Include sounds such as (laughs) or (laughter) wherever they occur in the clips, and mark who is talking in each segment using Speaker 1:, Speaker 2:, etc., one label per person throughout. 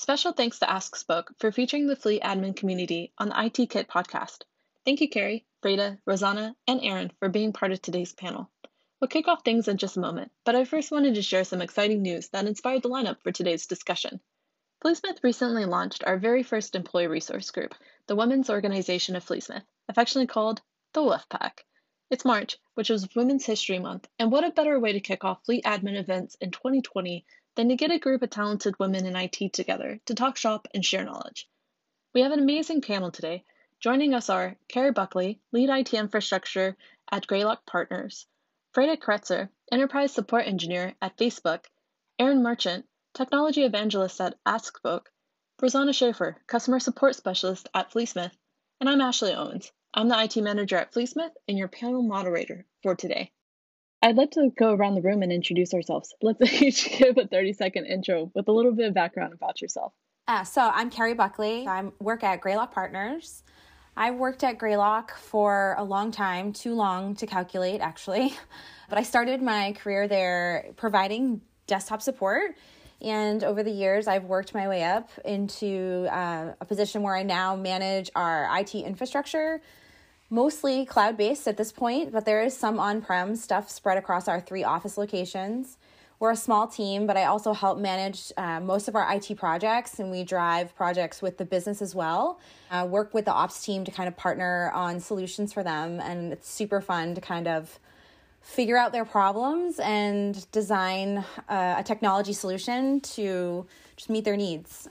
Speaker 1: Special thanks to AskSpoke for featuring the Fleet admin community on the IT Kit podcast. Thank you, Kerry, Freda, Rosanna, and Erin for being part of today's panel. We'll kick off things in just a moment, but I first wanted to share some exciting news that inspired the lineup for today's discussion. Fleetsmith recently launched our very first employee resource group, the Women's Organization of Fleetsmith, affectionately called the Wolfpack. It's March, which is Women's History Month, and what a better way to kick off Fleet admin events in 2020 than to get a group of talented women in IT together to talk shop and share knowledge. We have an amazing panel today. Joining us are Kerry Buckley, Lead IT Infrastructure at Greylock Partners, Freda Kreitzer, Enterprise Support Engineer at Facebook, Erin Merchant, Technology Evangelist at AskSpoke, Rosanna Schaefer, Customer Support Specialist at Fleetsmith, and I'm Ashley Owens. I'm the IT Manager at Fleetsmith and your panel moderator for today. I'd like to go around the room and introduce ourselves. (laughs) Let's each give a 30 second intro with a little bit of background about yourself.
Speaker 2: Uh, so I'm Kerry Buckley. I work at Greylock Partners. I worked at Greylock for a long time, too long to calculate actually. (laughs) But I started my career there providing desktop support. And over the years, I've worked my way up into uh, a position where I now manage our IT infrastructure, mostly cloud based at this point, but there is some on prem stuff spread across our three office locations. We're a small team, but I also help manage uh, most of our IT projects, and we drive projects with the business as well. Uh, work with the ops team to kind of partner on solutions for them, and it's super fun to kind of figure out their problems and design uh, a technology solution to just meet their needs.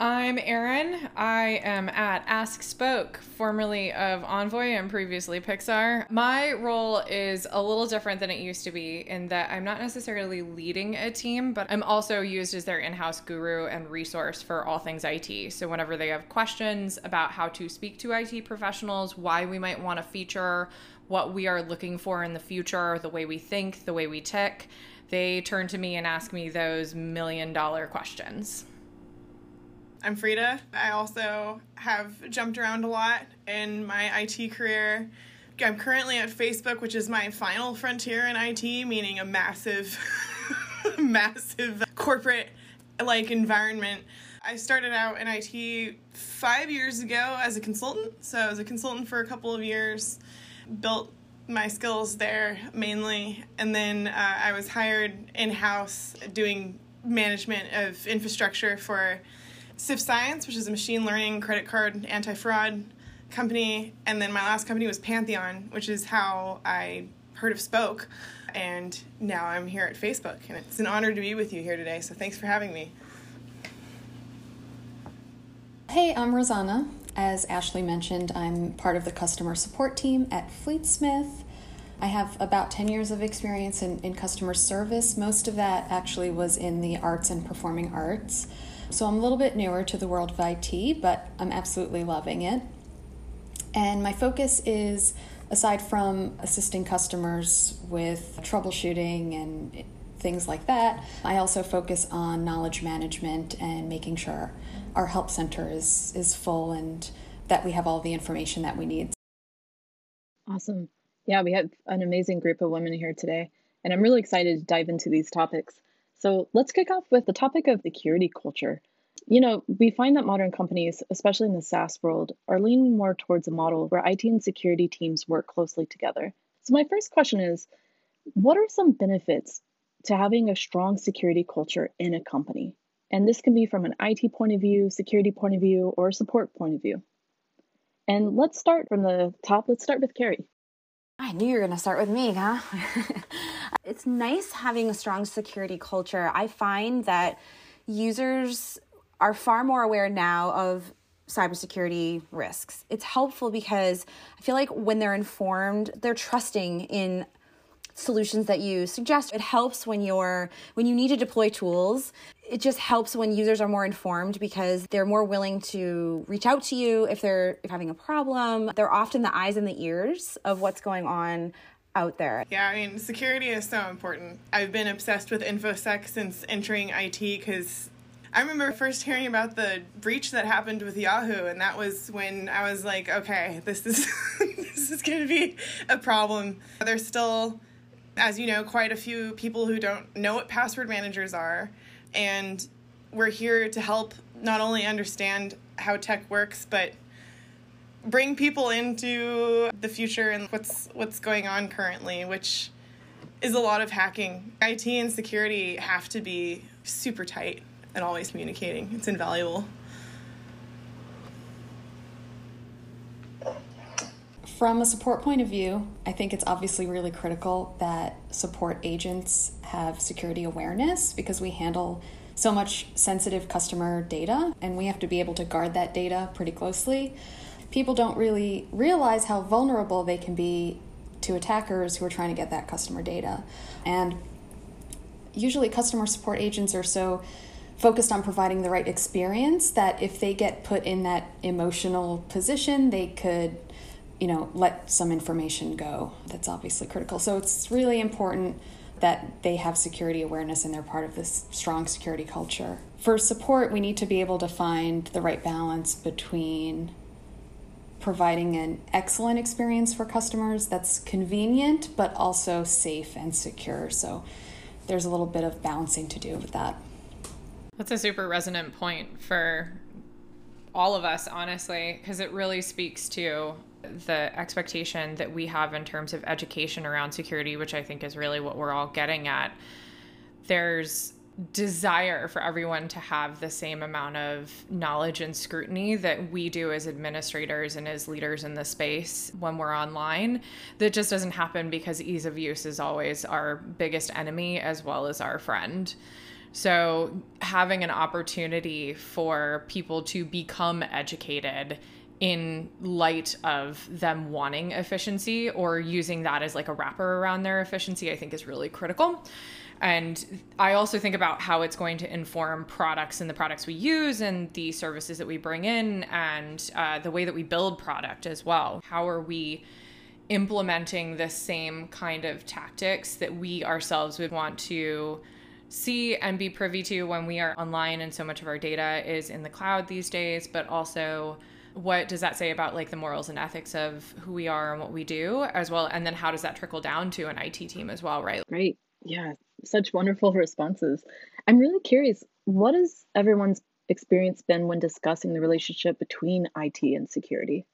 Speaker 3: I'm Erin. I am at AskSpoke, formerly of Envoy and previously Pixar. My role is a little different than it used to be in that I'm not necessarily leading a team, but I'm also used as their in house guru and resource for all things IT. So, whenever they have questions about how to speak to IT professionals, why we might want a feature, what we are looking for in the future, the way we think, the way we tick, they turn to me and ask me those million dollar questions.
Speaker 4: I'm Freda. I also have jumped around a lot in my IT career. I'm currently at Facebook, which is my final frontier in IT, meaning a massive, (laughs) massive corporate like environment. I started out in IT five years ago as a consultant. So I was a consultant for a couple of years, built my skills there mainly, and then uh, I was hired in house doing management of infrastructure for Sift Science, which is a machine learning credit card anti fraud company. And then my last company was Pantheon, which is how I heard of Spoke. And now I'm here at Facebook. And it's an honor to be with you here today. So thanks for having me.
Speaker 5: Hey, I'm Rosanna. As Ashley mentioned, I'm part of the customer support team at Fleetsmith. I have about 10 years of experience in, in customer service. Most of that actually was in the arts and performing arts. So I'm a little bit newer to the world of IT, but I'm absolutely loving it. And my focus is aside from assisting customers with troubleshooting and things like that, I also focus on knowledge management and making sure our help center is, is full and that we have all the information that we need.
Speaker 1: Awesome. Yeah, we have an amazing group of women here today, and I'm really excited to dive into these topics. So let's kick off with the topic of security culture. You know, we find that modern companies, especially in the SaaS world, are leaning more towards a model where IT and security teams work closely together. So, my first question is what are some benefits to having a strong security culture in a company? And this can be from an IT point of view, security point of view, or support point of view. And let's start from the top. Let's start with Kerry.
Speaker 2: I knew you were going to start with me, huh? (laughs) it's nice having a strong security culture. I find that users are far more aware now of cybersecurity risks. It's helpful because I feel like when they're informed, they're trusting in solutions that you suggest. It helps when you're when you need to deploy tools. It just helps when users are more informed because they're more willing to reach out to you if they're having a problem. They're often the eyes and the ears of what's going on out there.
Speaker 4: Yeah, I mean, security is so important. I've been obsessed with InfoSec since entering IT because I remember first hearing about the breach that happened with Yahoo, and that was when I was like, okay, this is (laughs) this is going to be a problem. There's still as you know, quite a few people who don't know what password managers are. And we're here to help not only understand how tech works, but bring people into the future and what's what's going on currently, which is a lot of hacking. IT and security have to be super tight and always communicating. It's invaluable.
Speaker 5: From a support point of view, I think it's obviously really critical that support agents have security awareness because we handle so much sensitive customer data and we have to be able to guard that data pretty closely. People don't really realize how vulnerable they can be to attackers who are trying to get that customer data. And usually, customer support agents are so focused on providing the right experience that if they get put in that emotional position, they could you know let some information go. That's obviously critical. So it's really important that they have security awareness and they're part of this strong security culture. For support we need to be able to find the right balance between providing an excellent experience for customers that's convenient but also safe and secure. So there's a little bit of balancing to do with that.
Speaker 3: That's a super resonant point for all of us, honestly, because it really speaks to the expectation that we have in terms of education around security, which I think is really what we're all getting at. There's desire for everyone to have the same amount of knowledge and scrutiny that we do as administrators and as leaders in the space when we're online. That just doesn't happen because ease of use is always our biggest enemy as well as our friend. So, having an opportunity for people to become educated in light of them wanting efficiency or using that as like a wrapper around their efficiency, I think is really critical. And I also think about how it's going to inform products and the products we use and the services that we bring in and uh, the way that we build product as well. How are we implementing the same kind of tactics that we ourselves would want to see and be privy to when we are online and so much of our data is in the cloud these days, but also what does that say about like the morals and ethics of who we are and what we do as well and then how does that trickle down to an IT team as well, right?
Speaker 1: Right. Yeah, such wonderful responses. I'm really curious, what has everyone's experience been when discussing the relationship between IT and security?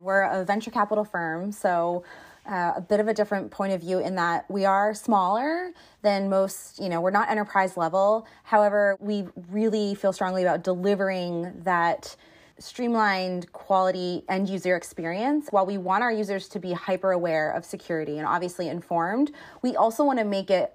Speaker 2: We're a venture capital firm, so uh, a bit of a different point of view in that we are smaller than most, you know, we're not enterprise level. However, we really feel strongly about delivering that streamlined quality end user experience while we want our users to be hyper aware of security and obviously informed we also want to make it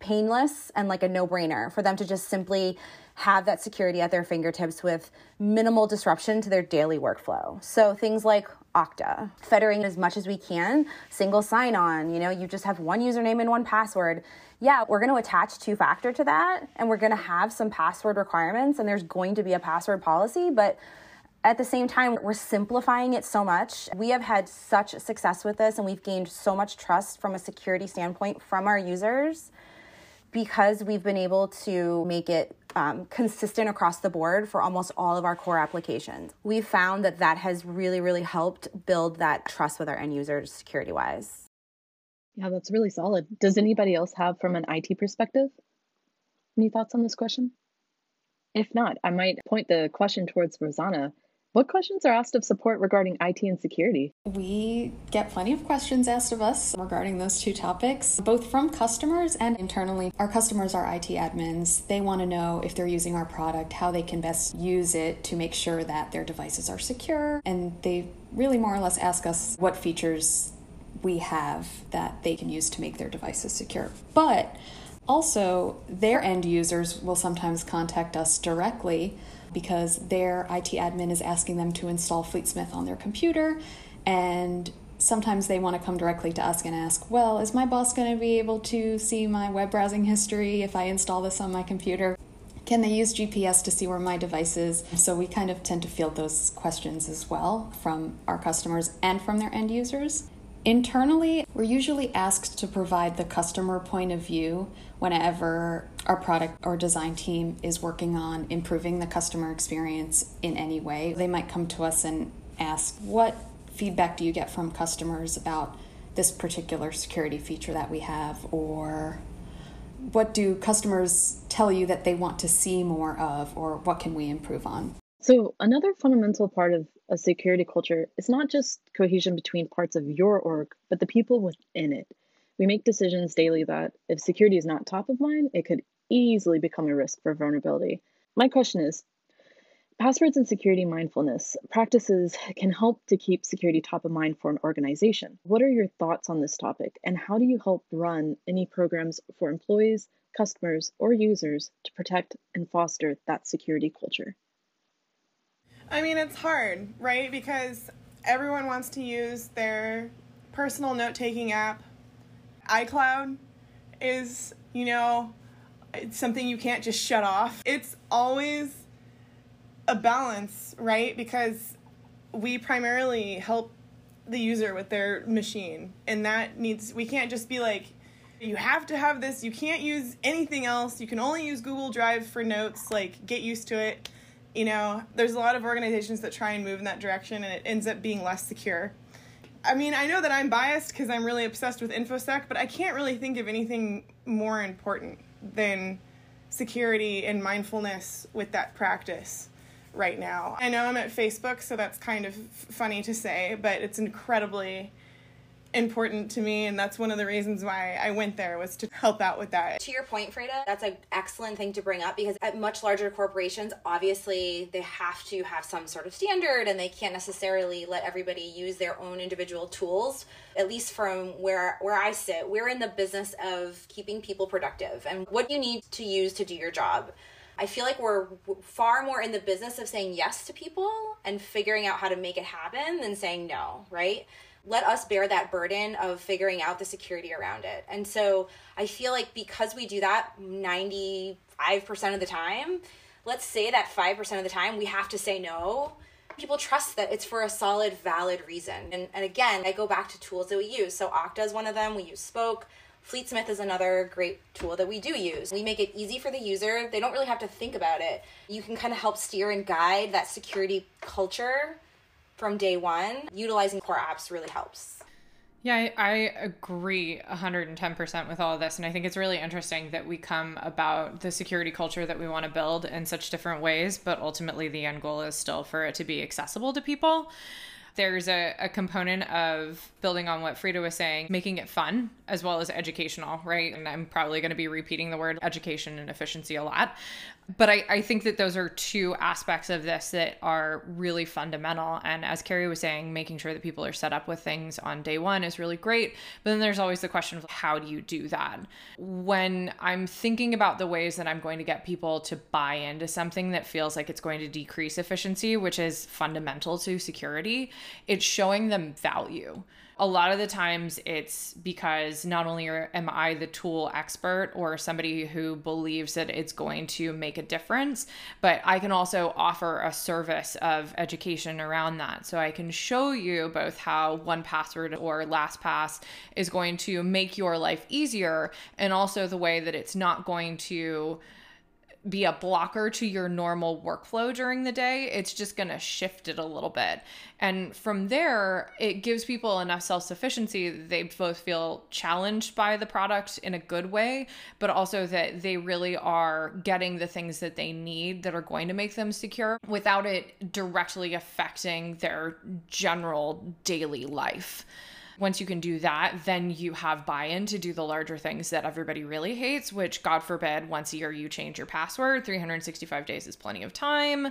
Speaker 2: painless and like a no brainer for them to just simply have that security at their fingertips with minimal disruption to their daily workflow. So things like Okta, federating as much as we can, single sign on, you know, you just have one username and one password. Yeah, we're going to attach two factor to that and we're going to have some password requirements and there's going to be a password policy, but at the same time, we're simplifying it so much. We have had such success with this and we've gained so much trust from a security standpoint from our users because we've been able to make it um, consistent across the board for almost all of our core applications. We've found that that has really, really helped build that trust with our end users security wise.
Speaker 1: Yeah, that's really solid. Does anybody else have from an IT perspective? Any thoughts on this question? If not, I might point the question towards Rosanna. What questions are asked of support regarding IT and security?
Speaker 5: We get plenty of questions asked of us regarding those two topics, both from customers and internally. Our customers are IT admins. They want to know if they're using our product, how they can best use it to make sure that their devices are secure. And they really more or less ask us what features we have that they can use to make their devices secure. But also, their end users will sometimes contact us directly because their IT admin is asking them to install FleetSmith on their computer and sometimes they want to come directly to us and ask, well, is my boss going to be able to see my web browsing history if I install this on my computer? Can they use GPS to see where my device is? So we kind of tend to field those questions as well from our customers and from their end users. Internally, we're usually asked to provide the customer point of view whenever our product or design team is working on improving the customer experience in any way. They might come to us and ask, What feedback do you get from customers about this particular security feature that we have? Or what do customers tell you that they want to see more of, or what can we improve on?
Speaker 1: So, another fundamental part of a security culture is not just cohesion between parts of your org, but the people within it. We make decisions daily that if security is not top of mind, it could easily become a risk for vulnerability. My question is Passwords and security mindfulness practices can help to keep security top of mind for an organization. What are your thoughts on this topic, and how do you help run any programs for employees, customers, or users to protect and foster that security culture?
Speaker 4: I mean, it's hard, right? Because everyone wants to use their personal note taking app. iCloud is, you know, it's something you can't just shut off. It's always a balance, right? Because we primarily help the user with their machine, and that needs, we can't just be like, you have to have this, you can't use anything else, you can only use Google Drive for notes, like, get used to it. You know, there's a lot of organizations that try and move in that direction, and it ends up being less secure. I mean, I know that I'm biased because I'm really obsessed with InfoSec, but I can't really think of anything more important than security and mindfulness with that practice right now. I know I'm at Facebook, so that's kind of funny to say, but it's incredibly important to me and that's one of the reasons why I went there was to help out with that.
Speaker 2: To your point, Freda, that's an excellent thing to bring up because at much larger corporations, obviously they have to have some sort of standard and they can't necessarily let everybody use their own individual tools. At least from where where I sit, we're in the business of keeping people productive and what you need to use to do your job. I feel like we're far more in the business of saying yes to people and figuring out how to make it happen than saying no, right? Let us bear that burden of figuring out the security around it. And so I feel like because we do that 95% of the time, let's say that 5% of the time we have to say no people trust that it's for a solid valid reason and, and again i go back to tools that we use so okta is one of them we use spoke Fleetsmith is another great tool that we do use. We make it easy for the user. They don't really have to think about it. You can kind of help steer and guide that security culture from day one. Utilizing core apps really helps.
Speaker 3: Yeah, I, I agree 110% with all of this. And I think it's really interesting that we come about the security culture that we want to build in such different ways, but ultimately the end goal is still for it to be accessible to people there's a, a component of building on what Freda was saying, making it fun as well as educational, right? And I'm probably going to be repeating the word education and efficiency a lot. But I, I think that those are two aspects of this that are really fundamental. And as Kerry was saying, making sure that people are set up with things on day one is really great. But then there's always the question of how do you do that? When I'm thinking about the ways that I'm going to get people to buy into something that feels like it's going to decrease efficiency, which is fundamental to security, it's showing them value a lot of the times it's because not only am I the tool expert or somebody who believes that it's going to make a difference, but I can also offer a service of education around that. So I can show you both how 1Password or LastPass is going to make your life easier and also the way that it's not going to be a blocker to your normal workflow during the day. It's just going to shift it a little bit. And from there, it gives people enough self sufficiency that they both feel challenged by the product in a good way, but also that they really are getting the things that they need that are going to make them secure without it directly affecting their general daily life once you can do that, then you have buy in to do the larger things that everybody really hates, which, God forbid, once a year you change your password. 365 days is plenty of time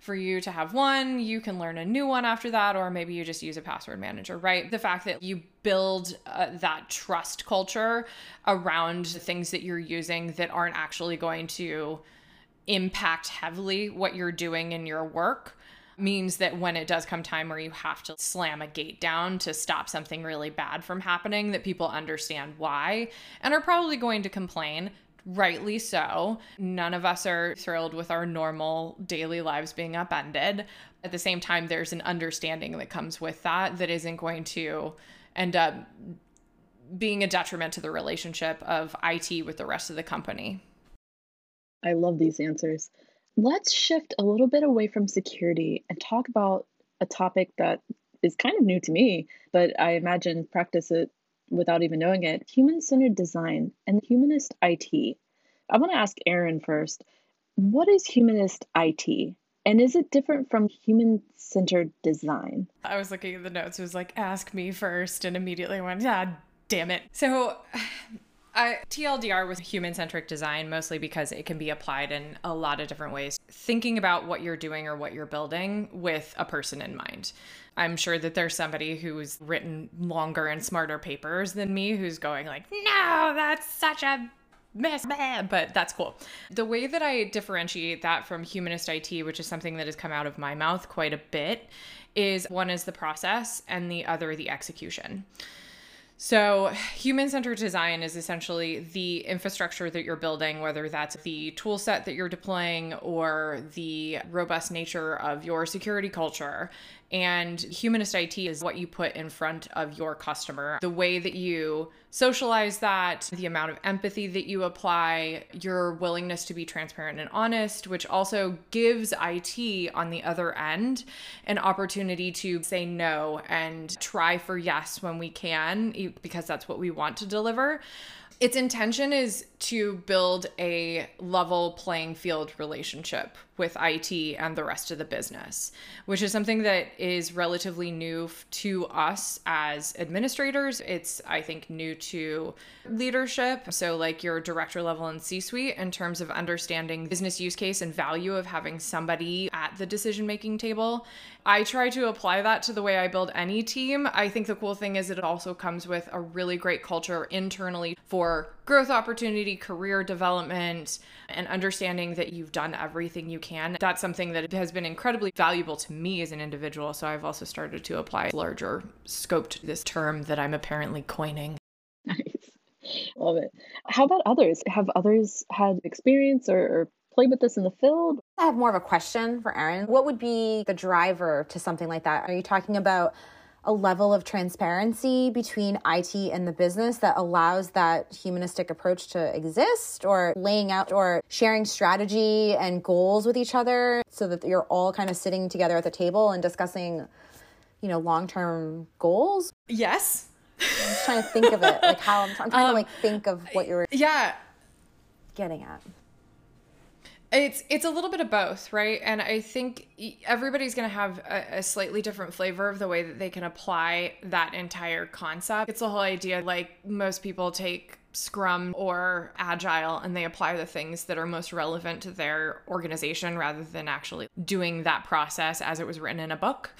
Speaker 3: for you to have one. You can learn a new one after that, or maybe you just use a password manager, right? The fact that you build uh, that trust culture around the things that you're using that aren't actually going to impact heavily what you're doing in your work means that when it does come time where you have to slam a gate down to stop something really bad from happening, that people understand why and are probably going to complain. Rightly so. None of us are thrilled with our normal daily lives being upended. At the same time, there's an understanding that comes with that that isn't going to end up being a detriment to the relationship of IT with the rest of the company.
Speaker 1: I love these answers. Let's shift a little bit away from security and talk about a topic that is kind of new to me, but I imagine practice it without even knowing it, human centered design and humanist IT. I want to ask Erin first what is humanist IT? And is it different from human centered design?
Speaker 3: I was looking at the notes. It was like, ask me first, and immediately went, ah, damn it. So, I, TLDR was human centric design mostly because it can be applied in a lot of different ways. Thinking about what you're doing or what you're building with a person in mind. I'm sure that there's somebody who's written longer and smarter papers than me who's going like, "No, that's such a mess, but that's cool. The way that I differentiate that from humanist IT, which is something that has come out of my mouth quite a bit, is one is the process and the other the execution. So, human centered design is essentially the infrastructure that you're building, whether that's the tool set that you're deploying or the robust nature of your security culture. And humanist IT is what you put in front of your customer. The way that you socialize that, the amount of empathy that you apply, your willingness to be transparent and honest, which also gives IT on the other end an opportunity to say no and try for yes when we can, because that's what we want to deliver its intention is to build a level playing field relationship with IT and the rest of the business, which is something that is relatively new to us as administrators. It's, I think, new to leadership. So, like your director level and C suite, in terms of understanding business use case and value of having somebody at the decision making table. I try to apply that to the way I build any team. I think the cool thing is it also comes with a really great culture internally for growth opportunity, career development, and understanding that you've done everything you can. That's something that has been incredibly valuable to me as an individual. So I've also started to apply larger scope to this term that I'm apparently coining.
Speaker 1: Nice. Love it. How about others? Have others had experience or, or played with this in the field?
Speaker 2: I have more of a question for Erin. What would be the driver to something like that? Are you talking about a level of transparency between IT and the business that allows that humanistic approach to exist or laying out or sharing strategy and goals with each other so that you're all kind of sitting together at the table and discussing you know long-term goals.
Speaker 3: Yes.
Speaker 2: I'm just trying to think of it like how i'm, I'm trying (laughs) um, to like think of what you're
Speaker 3: yeah.
Speaker 2: getting at
Speaker 3: it's it's a little bit of both, right? And I think everybody's going to have a, a, slightly different flavor of the way that they can apply that entire concept. It's the whole idea like most people take Scrum or Agile and they apply the things that are most relevant to their organization rather than actually doing that process as it was written in a book.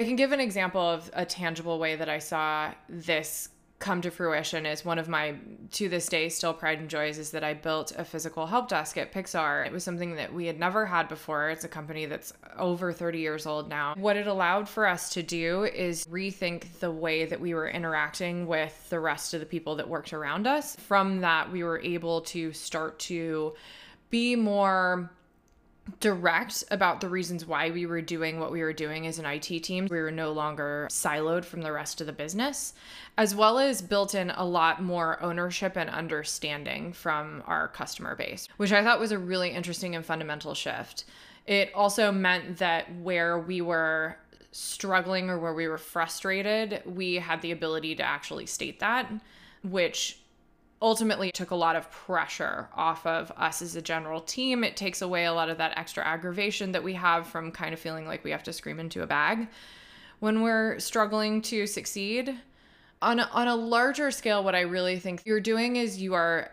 Speaker 3: I can give an example of a tangible way that I saw this come to fruition is one of my to this day still pride and joys is that I built a physical help desk at Pixar. It was something that we had never had before. It's a company that's over 30 years old now. What it allowed for us to do is rethink the way that we were interacting with the rest of the people that worked around us. From that we were able to start to be more direct about the reasons why we were doing what we were doing as an IT team. We were no longer siloed from the rest of the business, as well as built in a lot more ownership and understanding from our customer base, which I thought was a really interesting and fundamental shift. It also meant that where we were struggling or where we were frustrated, we had the ability to actually state that, which ultimately took a lot of pressure off of us as a general team. It takes away a lot of that extra aggravation that we have from kind of feeling like we have to scream into a bag when we're struggling to succeed. On a, on a larger scale, what I really think you're doing is you are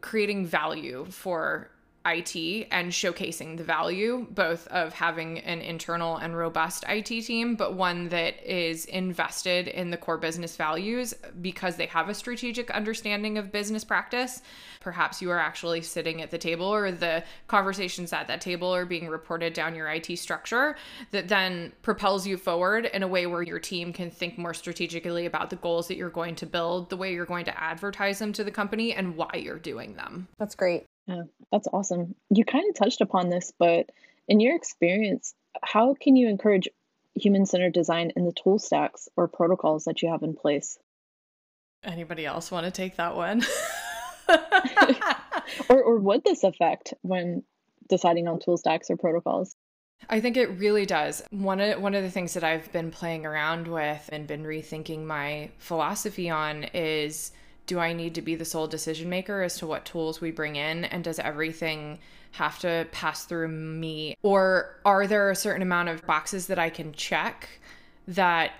Speaker 3: creating value for IT and showcasing the value both of having an internal and robust IT team, but one that is invested in the core business values because they have a strategic understanding of business practice. Perhaps you are actually sitting at the table or the conversations at that table are being reported down your IT structure that then propels you forward in a way where your team can think more strategically about the goals that you're going to build, the way you're going to advertise them to the company, and why you're doing them.
Speaker 2: That's great.
Speaker 1: Yeah, that's awesome. You kind of touched upon this, but in your experience, how can you encourage human centered design in the tool stacks or protocols that you have in place?
Speaker 3: Anybody else want to take that one? (laughs)
Speaker 1: or, or would this affect when deciding on tool stacks or protocols?
Speaker 3: I think it really does. One of one of the things that I've been playing around with and been rethinking my philosophy on is do I need to be the sole decision maker as to what tools we bring in and does everything have to pass through me or are there a certain amount of boxes that I can check that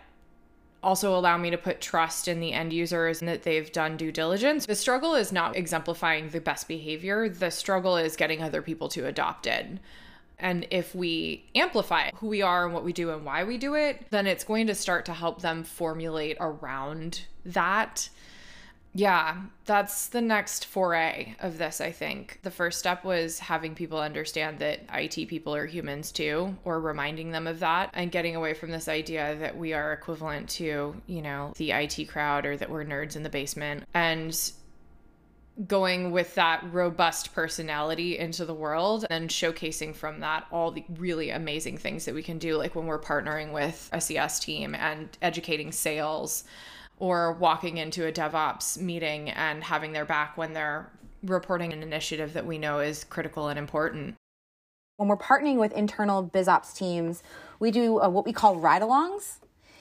Speaker 3: also allow me to put trust in the end users and that they've done due diligence. The struggle is not exemplifying the best behavior, the struggle is getting other people to adopt it. And if we amplify who we are and what we do and why we do it, then it's going to start to help them formulate around that. Yeah, that's the next foray of this, I think. The first step was having people understand that IT people are humans too, or reminding them of that, and getting away from this idea that we are equivalent to, you know, the IT crowd or that we're nerds in the basement. And going with that robust personality into the world and showcasing from that all the really amazing things that we can do like when we're partnering with a CS team and educating sales or walking into a DevOps meeting and having their back when they're reporting an initiative that we know is critical and important.
Speaker 2: When we're partnering with internal BizOps teams, we do uh, what we call ride alongs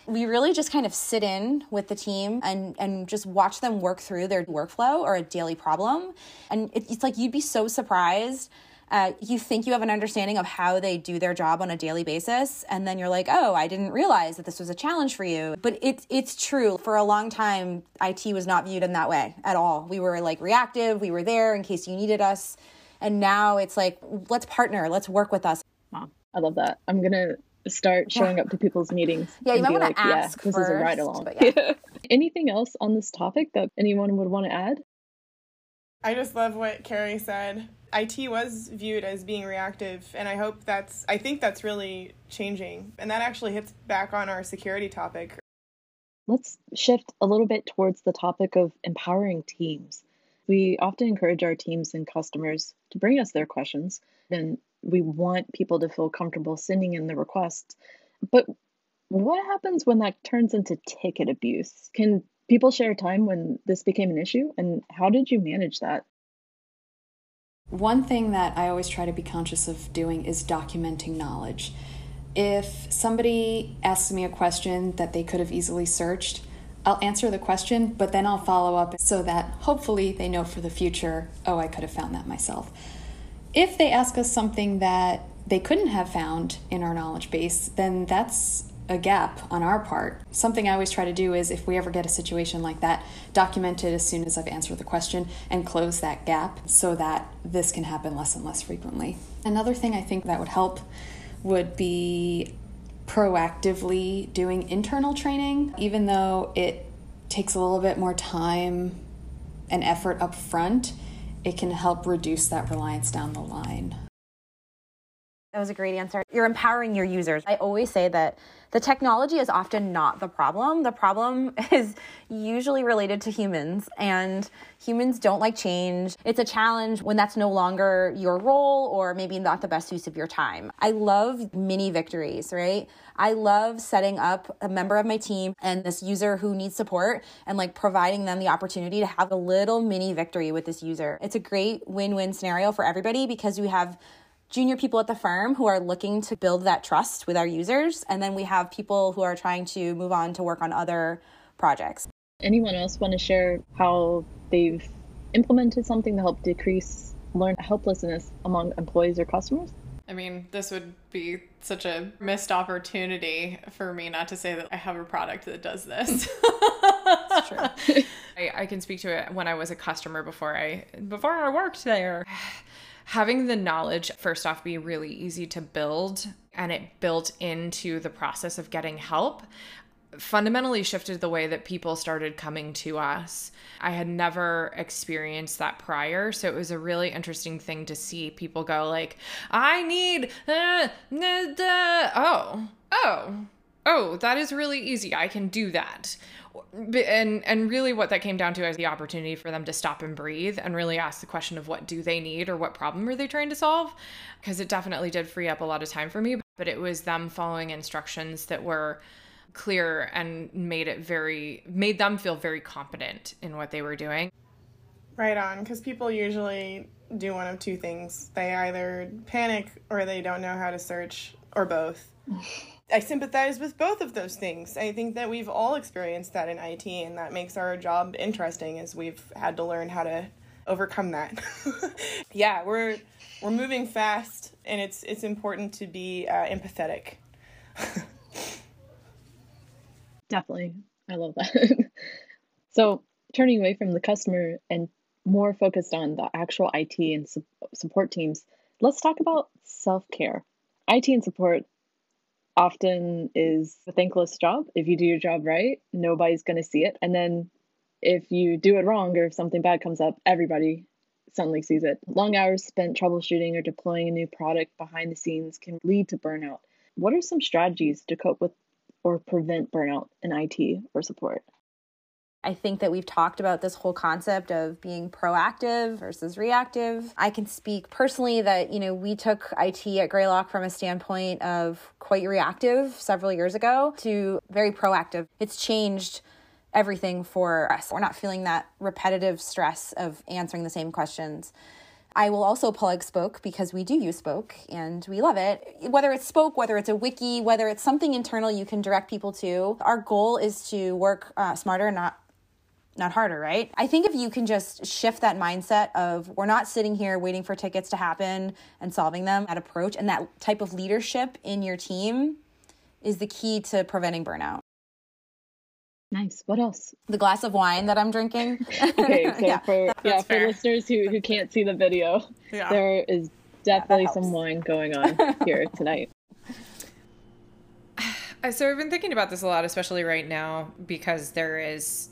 Speaker 2: we really just kind of sit in with the team and and just watch them work through their workflow or a daily problem and it, it's like you'd be so surprised uh, you think you have an understanding of how they do their job on a daily basis and then you're like oh i didn't realize that this was a challenge for you but it, it's true for a long time it was not viewed in that way at all we were like reactive we were there in case you needed us and now it's like let's partner let's work with us
Speaker 1: wow i love that i'm gonna start showing yeah. up to people's meetings.
Speaker 2: Yeah, you might want like, to ask. Yeah,
Speaker 1: this first, is a ride along. Yeah. (laughs) Anything else on this topic that anyone would want to add?
Speaker 4: I just love what Kerry said. IT was viewed as being reactive, and I hope that's, I think that's really changing. And that actually hits back on our security topic.
Speaker 1: Let's shift a little bit towards the topic of empowering teams. We often encourage our teams and customers to bring us their questions, and we want people to feel comfortable sending in the requests. But what happens when that turns into ticket abuse? Can people share time when this became an issue and how did you manage that?
Speaker 5: One thing that I always try to be conscious of doing is documenting knowledge. If somebody asks me a question that they could have easily searched, I'll answer the question, but then I'll follow up so that hopefully they know for the future, oh, I could have found that myself. If they ask us something that they couldn't have found in our knowledge base, then that's a gap on our part. Something I always try to do is if we ever get a situation like that, document it as soon as I've answered the question and close that gap so that this can happen less and less frequently. Another thing I think that would help would be proactively doing internal training, even though it takes a little bit more time and effort up front it can help reduce that reliance down the line.
Speaker 2: That was a great answer. You're empowering your users. I always say that the technology is often not the problem. The problem (laughs) is usually related to humans, and humans don't like change. It's a challenge when that's no longer your role or maybe not the best use of your time. I love mini victories, right? I love setting up a member of my team and this user who needs support and like providing them the opportunity to have a little mini victory with this user. It's a great win win scenario for everybody because we have junior people at the firm who are looking to build that trust with our users. And then we have people who are trying to move on to work on other projects.
Speaker 1: Anyone else want to share how they've implemented something to help decrease learned helplessness among employees or customers?
Speaker 3: I mean, this would be such a missed opportunity for me not to say that I have a product that does this. That's (laughs) true. I, I can speak to it when I was a customer before I before I worked there having the knowledge first off be really easy to build and it built into the process of getting help fundamentally shifted the way that people started coming to us. I had never experienced that prior, so it was a really interesting thing to see people go like, "I need uh, uh, oh, oh, oh, that is really easy. I can do that." And and really what that came down to is the opportunity for them to stop and breathe and really ask the question of what do they need or what problem are they trying to solve? Because it definitely did free up a lot of time for me but it was them following instructions that were clear and made it very made them feel very competent in what they were doing.
Speaker 4: Right on because people usually do one of two things. They either panic or they don't know how to search or both. (laughs) I sympathize with both of those things. I think that we've all experienced that in IT, and that makes our job interesting as we've had to learn how to overcome that. (laughs) yeah, we're we're moving fast, and it's it's important to be uh, empathetic. (laughs)
Speaker 1: Definitely, I love that. (laughs) so, turning away from the customer and more focused on the actual IT and su- support teams, let's talk about self care. IT and support often is a thankless job. If you do your job right, nobody's going to see it. And then if you do it wrong or if something bad comes up, everybody suddenly sees it. Long hours spent troubleshooting or deploying a new product behind the scenes can lead to burnout. What are some strategies to cope with or prevent burnout in IT or support?
Speaker 2: I think that we've talked about this whole concept of being proactive versus reactive. I can speak personally that, you know, we took IT at Greylock from a standpoint of quite reactive several years ago to very proactive. It's changed everything for us. We're not feeling that repetitive stress of answering the same questions. I will also plug Spoke because we do use Spoke and we love it. Whether it's Spoke, whether it's a wiki, whether it's something internal you can direct people to, our goal is to work uh, smarter, not not harder, right? I think if you can just shift that mindset of we're not sitting here waiting for tickets to happen and solving them, that approach and that type of leadership in your team is the key to preventing burnout.
Speaker 1: Nice. What else?
Speaker 2: The glass of wine that I'm drinking. (laughs)
Speaker 1: okay, so yeah, for yeah, for listeners who, who can't see the video, yeah. there is definitely yeah, some wine going on here (laughs) tonight.
Speaker 3: So I've been thinking about this a lot, especially right now, because there is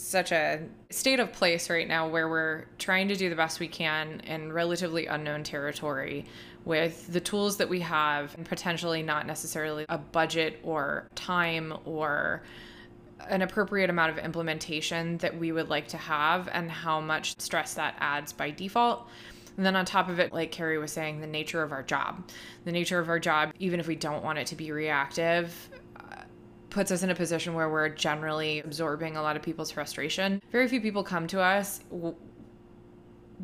Speaker 3: such a state of place right now where we're trying to do the best we can in relatively unknown territory with the tools that we have and potentially not necessarily a budget or time or an appropriate amount of implementation that we would like to have and how much stress that adds by default. And then on top of it, like Kerry was saying, the nature of our job. The nature of our job, even if we don't want it to be reactive, puts us in a position where we're generally absorbing a lot of people's frustration. Very few people come to us w-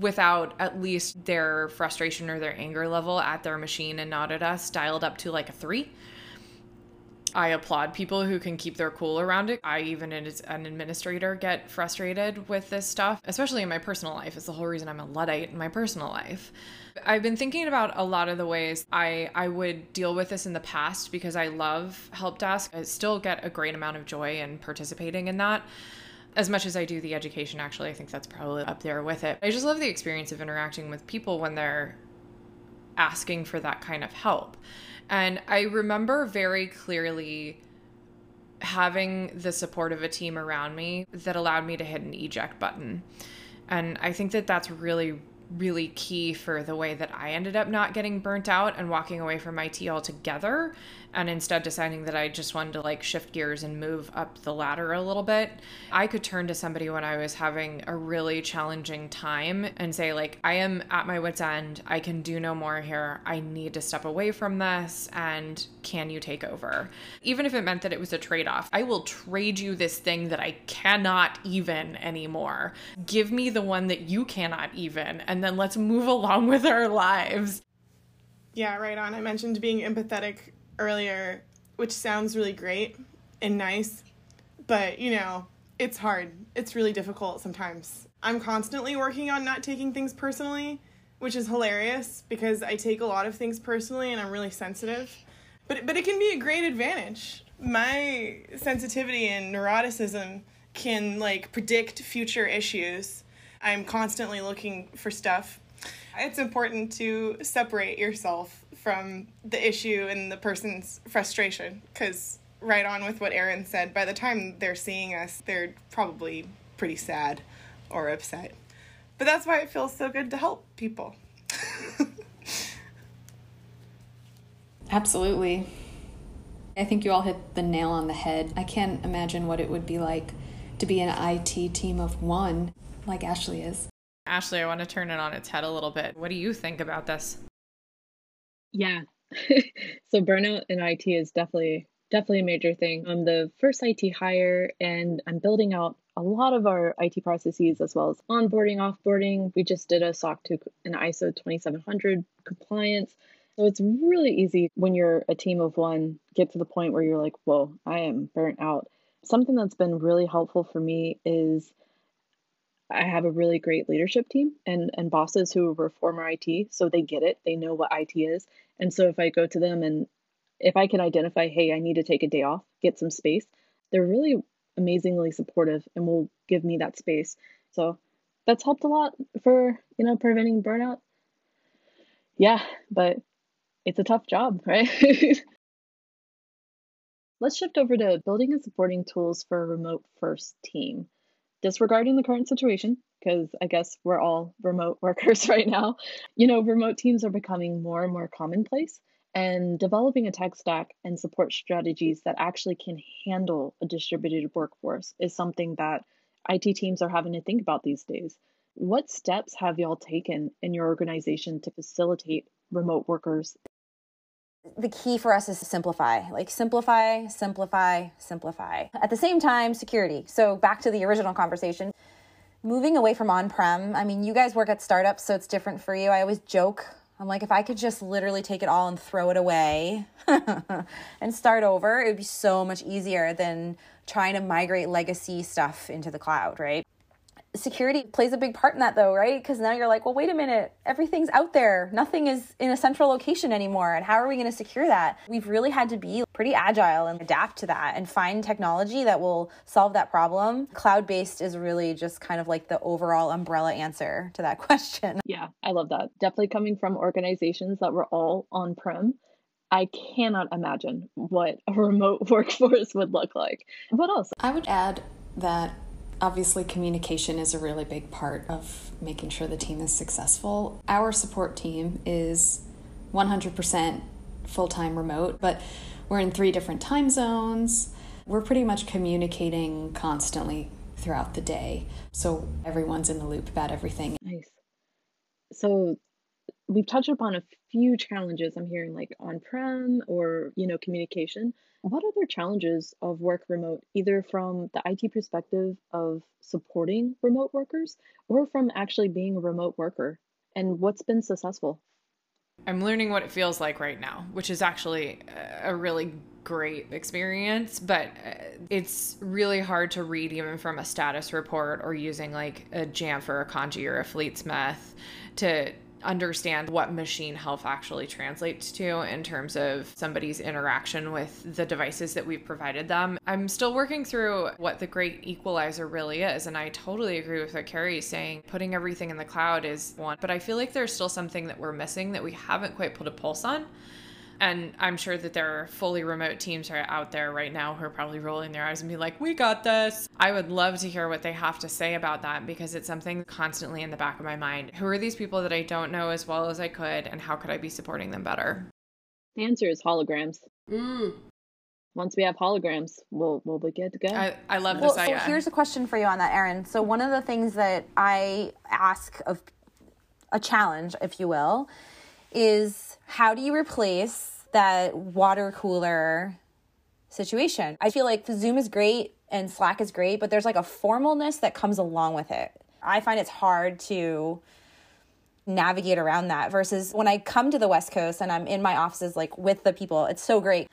Speaker 3: without at least their frustration or their anger level at their machine and not at us dialed up to like a three I applaud people who can keep their cool around it. I, even as an administrator, get frustrated with this stuff, especially in my personal life. It's the whole reason I'm a Luddite in my personal life. I've been thinking about a lot of the ways I, I would deal with this in the past because I love help desk. I still get a great amount of joy in participating in that as much as I do the education, actually, I think that's probably up there with it. I just love the experience of interacting with people when they're asking for that kind of help. And I remember very clearly having the support of a team around me that allowed me to hit an eject button. And I think that that's really, really key for the way that I ended up not getting burnt out and walking away from IT altogether and instead deciding that I just wanted to like shift gears and move up the ladder a little bit, I could turn to somebody when I was having a really challenging time and say, like, I am at my wits' end. I can do no more here. I need to step away from this. And can you take over? Even if it meant that it was a trade off, I will trade you this thing that I cannot even anymore. Give me the one that you cannot even, and then let's move along (laughs) with our lives.
Speaker 4: Yeah, right on. I mentioned being empathetic earlier, which sounds really great and nice, but you know, it's hard. It's really difficult sometimes. I'm constantly working on not taking things personally, which is hilarious because I take a lot of things personally and I'm really sensitive. But but it can be a great advantage. My sensitivity and neuroticism can like predict future issues. I'm constantly looking for stuff. It's important to separate yourself from the issue and the person's frustration because right on with what Erin said, by the time they're seeing us, they're probably pretty sad or upset. But that's why it feels so good to help people. (laughs)
Speaker 5: Absolutely. I think you all hit the nail on the head. I can't imagine what it would be like to be an IT team of one, like Ashley is.
Speaker 3: Ashley, I want to turn it on its head a little bit. What do you think about this?
Speaker 1: Yeah. (laughs) so burnout in IT is definitely definitely a major thing. I'm the first IT hire and I'm building out a lot of our IT processes as well as onboarding, offboarding. We just did a SOC 2 and ISO 2700 compliance. So it's really easy when you're a team of one, get to the point where you're like, whoa, I am burnt out. Something that's been really helpful for me is I have a really great leadership team and, and bosses who were former IT. So they get it, they know what IT is. And so if I go to them and if I can identify, hey, I need to take a day off, get some space, they're really amazingly supportive and will give me that space. So that's helped a lot for, you know, preventing burnout. Yeah, but it's a tough job, (laughs) right? Let's shift over to building and supporting tools for a remote first team. Disregarding the current situation, because I guess we're all remote (laughs) workers right now, you know, remote teams are becoming more and more commonplace. And developing a tech stack and support strategies that actually can handle a distributed workforce is something that IT teams are having to think about these days. What steps have y'all taken in your organization to facilitate remote workers
Speaker 2: the key for us is to simplify. Like simplify simplify simplify. At the same time security. So back to the original conversation moving away from on-prem i mean you guys work at startups so it's different for you. I always joke. I'm like if i could just literally take it all and throw it away (laughs) and start over it would be so much easier than trying to migrate legacy stuff into the cloud right security plays a big part in that though right? Because now you're like well wait a minute. Everything's out there. Nothing is in a central location anymore. And how are we going to secure that? We've really had to be pretty agile and adapt to that and find technology that will solve that problem. Cloud based is really just kind of like the overall umbrella answer to that (laughs) question.
Speaker 1: Yeah i love that. Definitely coming from organizations that were all on prem I cannot imagine what a remote (laughs) workforce would look like. What else?
Speaker 5: I would add that Obviously, communication is a really big part of making sure the team is successful. Our support team is 100% full time remote, but we're in three different time zones. We're pretty much communicating constantly throughout the day. So everyone's in the loop about everything.
Speaker 1: Nice. So we've touched upon a few challenges I'm hearing like on prem or, you know, communication. What other challenges of work remote, either from the IT perspective of supporting remote workers or from actually being a remote worker? And what's been successful?
Speaker 3: I'm learning what it feels like right now, which is actually a really great experience, but uh, it's really hard to read even from a status report or using like a Jamf or a Kandji or a Fleetsmith to understand what machine health actually translates to in terms of somebody's interaction with the devices that we've provided them. I'm still working through what the great equalizer really is, and I totally agree with what Kerry is saying. Putting everything in the cloud is one, but I feel like there's still something that we're missing that we haven't quite put a pulse on. And I'm sure that there are fully remote teams are out there right now who are probably rolling their eyes and be like, we got this. I would love to hear what they have to say about that because it's something constantly in the back of my mind. Who are these people that I don't know as well as I could, and how could I be supporting them better?
Speaker 1: The answer is holograms.
Speaker 3: Mm.
Speaker 1: Once we have holograms, we'll we'll be good to go.
Speaker 3: I, I love
Speaker 2: well,
Speaker 3: this idea.
Speaker 2: So here's a question for you on that, Erin. So one of the things that I ask of a challenge, if you will, is how do you replace that water cooler situation? I feel like Zoom is great and Slack is great, but there's like a formalness that comes along with it. I find it's hard to navigate around that versus when I come to the West Coast and I'm in my offices like with the people, it's so great.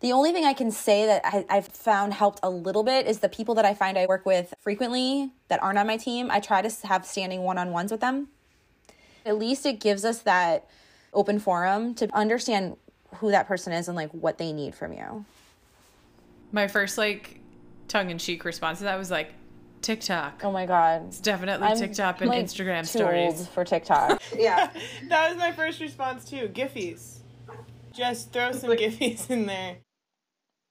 Speaker 2: The only thing I can say that I, have found helped a little bit is the people that I find I work with frequently that aren't on my team. I try to have standing one on ones with them. At least it gives us that open forum to understand who that person is and like what they need from you.
Speaker 3: My first like tongue in cheek response to that was like TikTok.
Speaker 2: Oh my god.
Speaker 3: It's definitely I'm, TikTok and like, Instagram
Speaker 2: too
Speaker 3: stories.
Speaker 2: Old for TikTok. (laughs)
Speaker 4: yeah. (laughs) that was my first response too. Giphies. Just throw some Giphies in there.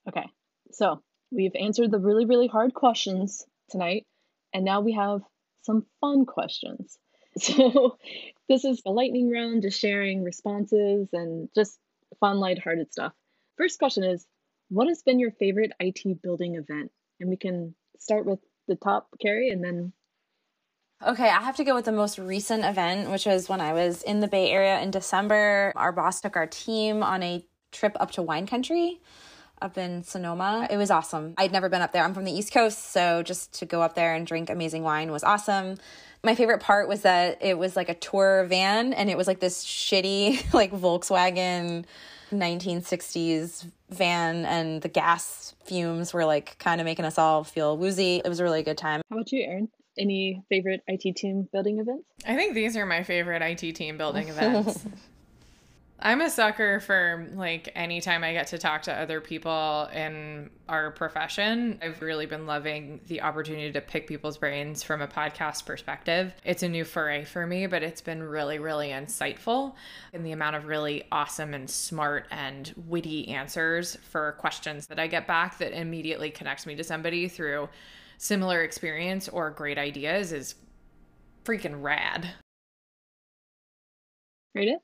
Speaker 1: Okay. So, we've answered the really really hard questions tonight and now we have some fun questions. (laughs) So, this is a lightning round, just sharing responses and just fun, lighthearted stuff. First question is What has been your favorite IT building event? And we can start with the top, Kerry, and then.
Speaker 2: Okay, I have to go with the most recent event, which was when I was in the Bay Area in December. Our boss took our team on a trip up to wine country. Up in Sonoma. It was awesome. I'd never been up there. I'm from the East Coast, so just to go up there and drink amazing wine was awesome. My favorite part was that it was like a tour van and it was like this shitty (laughs) like Volkswagen 1960s van and the gas fumes were like kind of making us all feel woozy. It was a really good time.
Speaker 1: How about you, Erin? Any favorite IT team building events?
Speaker 3: I think these are my favorite IT team building (laughs) events. I'm a sucker for like anytime I get to talk to other people in our profession. I've really been loving the opportunity to pick people's brains from a podcast perspective. It's a new foray for me, but it's been really, really insightful in the amount of really awesome and smart and witty answers for questions that I get back that immediately connects me to somebody through similar experience or great ideas is freaking rad.
Speaker 1: Read it?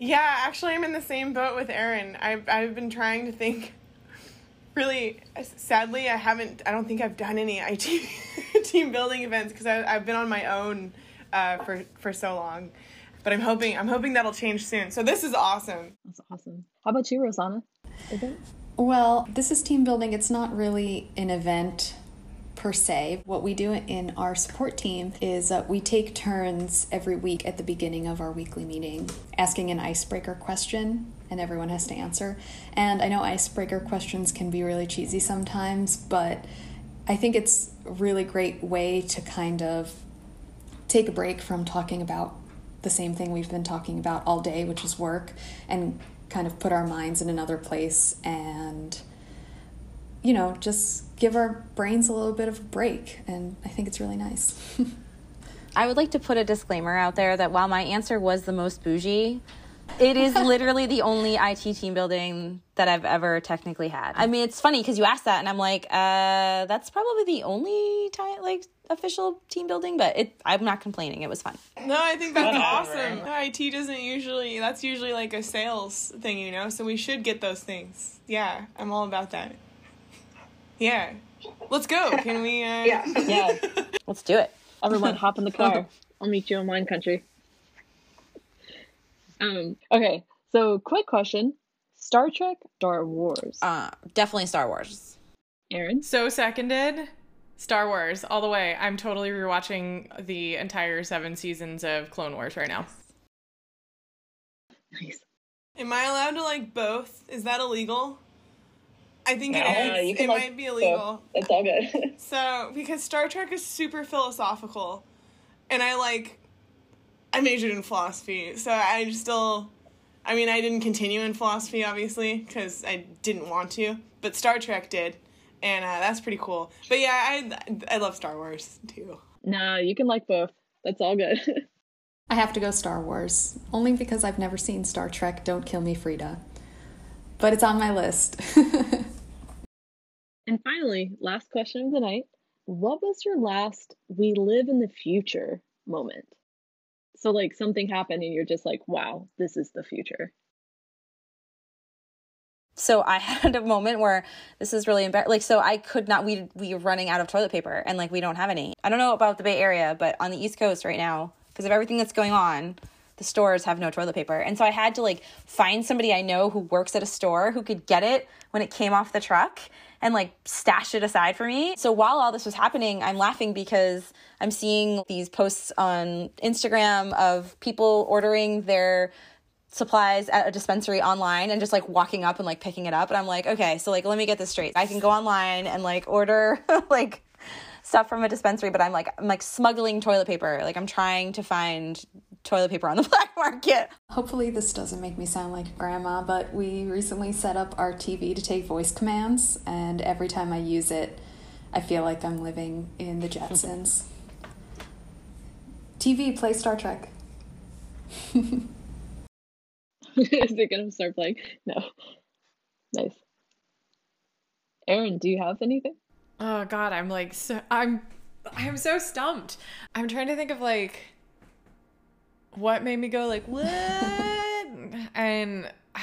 Speaker 4: Yeah, actually, I'm in the same boat with Erin. I've I've been trying to think. Really, sadly, I haven't. I don't think I've done any IT (laughs) team building events because I've been on my own uh, for for so long. But I'm hoping I'm hoping that'll change soon. So this is awesome.
Speaker 1: That's awesome. How about you, Rosanna?
Speaker 5: Well, this is team building. It's not really an event per se. What we do in our support team is uh, we take turns every week at the beginning of our weekly meeting asking an icebreaker question, and everyone has to answer. And I know icebreaker questions can be really cheesy sometimes, but I think it's a really great way to kind of take a break from talking about the same thing we've been talking about all day, which is work, and kind of put our minds in another place and you know, just give our brains a little bit of a break. And I think it's really nice. (laughs)
Speaker 2: I would like to put a disclaimer out there that while my answer was the most bougie, it is (laughs) literally the only IT team building that I've ever technically had. I mean, it's funny because you asked that, and I'm like, uh, that's probably the only time, like, official team building, but it. I'm not complaining. It was fun.
Speaker 4: No, I think that's awesome. IT doesn't usually. That's usually like a sales thing, you know. So we should get those things. Yeah, I'm all about that. Yeah. Let's go. Can we? Uh... (laughs)
Speaker 1: Yeah. (laughs) Yeah.
Speaker 2: Let's do it.
Speaker 1: Everyone, hop in the car. (laughs) I'll meet you in wine country. Um. Okay. So, quick question: Star Trek, Star Wars.
Speaker 2: Uh, definitely Star Wars.
Speaker 1: Erin.
Speaker 3: So seconded. Star Wars all the way. I'm totally rewatching the entire seven seasons of Clone Wars right now.
Speaker 1: Nice.
Speaker 4: Am I allowed to like both? Is that illegal? I think
Speaker 1: No,
Speaker 4: it
Speaker 1: you can,
Speaker 4: It
Speaker 1: like,
Speaker 4: might be illegal.
Speaker 1: It's all good. (laughs)
Speaker 4: So, because Star Trek is super philosophical, and I like, I majored in philosophy, so I still, I mean, I didn't continue in philosophy, obviously, because I didn't want to, but Star Trek did, and uh, that's pretty cool. But yeah, I, I love Star Wars too.
Speaker 1: no, you can like both. That's all good. (laughs)
Speaker 5: I have to go Star Wars, only because I've never seen Star Trek Don't Kill Me Freda. But it's on my list. (laughs)
Speaker 1: and finally, last question of the night: What was your last "We live in the future" moment? So, like, something happened, and you're just like, "Wow, this is the future."
Speaker 2: So I (laughs) had a moment where this is really embarrassing. Like, so I could not. We we were running out of toilet paper, and like we don't have any. I don't know about the Bay Area, but on the East Coast right now, because of everything that's going on, the stores have no toilet paper, and so I had to like find somebody I know who works at a store who could get it when it came off the truck and like stash it aside for me. So while all this was happening, I'm laughing because I'm seeing these posts on Instagram of people ordering their supplies at a dispensary online and just like walking up and like picking it up and I'm like, okay, so like let me get this straight. I can go online and like order (laughs) like stuff from a dispensary, but I'm like I'm like smuggling toilet paper. Like I'm trying to find toilet paper on the (laughs) black market.
Speaker 5: Hopefully, this doesn't make me sound like grandma, but we recently set up our TV to take voice commands, and every time I use it, I feel like I'm living in the Jetsons. TV, play Star Trek. (laughs)
Speaker 1: is it gonna start playing? No. Nice. Erin, do you have anything?
Speaker 3: Oh God, I'm like so I'm I'm so stumped. I'm trying to think of like what made me go like what (laughs) and (sighs)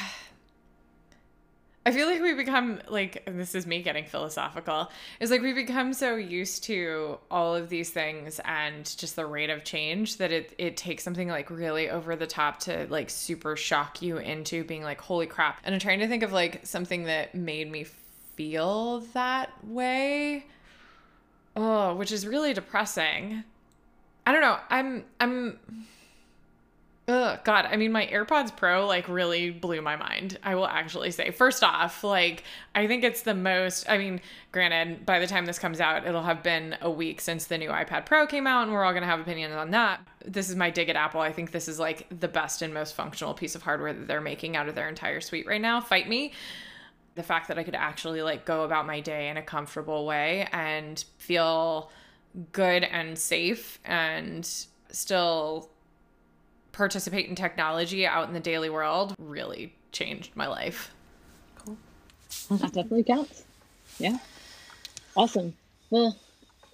Speaker 3: I feel like we become like this is me getting philosophical. Is like we become so used to all of these things and just the rate of change that it it takes something like really over the top to like super shock you into being like holy crap. And I'm trying to think of like something that made me feel that way. Oh, which is really depressing. I don't know. I'm I'm Oh God, I mean, my AirPods Pro like really blew my mind. I will actually say. First off, like I think it's the most. I mean, granted, by the time this comes out, it'll have been a week since the new iPad Pro came out, and we're all gonna have opinions on that. This is my dig at Apple. I think this is like the best and most functional piece of hardware that they're making out of their entire suite right now. Fight me. The fact that I could actually like go about my day in a comfortable way and feel good and safe and still participate in technology out in the daily world really changed my life.
Speaker 1: Cool. that definitely counts. Yeah. Awesome. Well,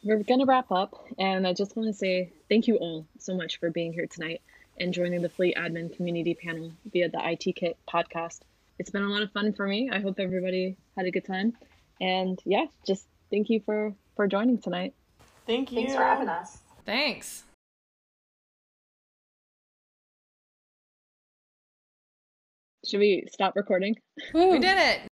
Speaker 1: we're going to wrap up. And I just want to say thank you all so much for being here tonight and joining the Fleet Admin Community Panel via the IT Kit podcast. It's been a lot of fun for me. I hope everybody had a good time. And yeah, just thank you for for joining tonight.
Speaker 4: Thank you.
Speaker 6: Thanks for having us.
Speaker 3: Thanks.
Speaker 1: Should we stop recording?
Speaker 3: We did it.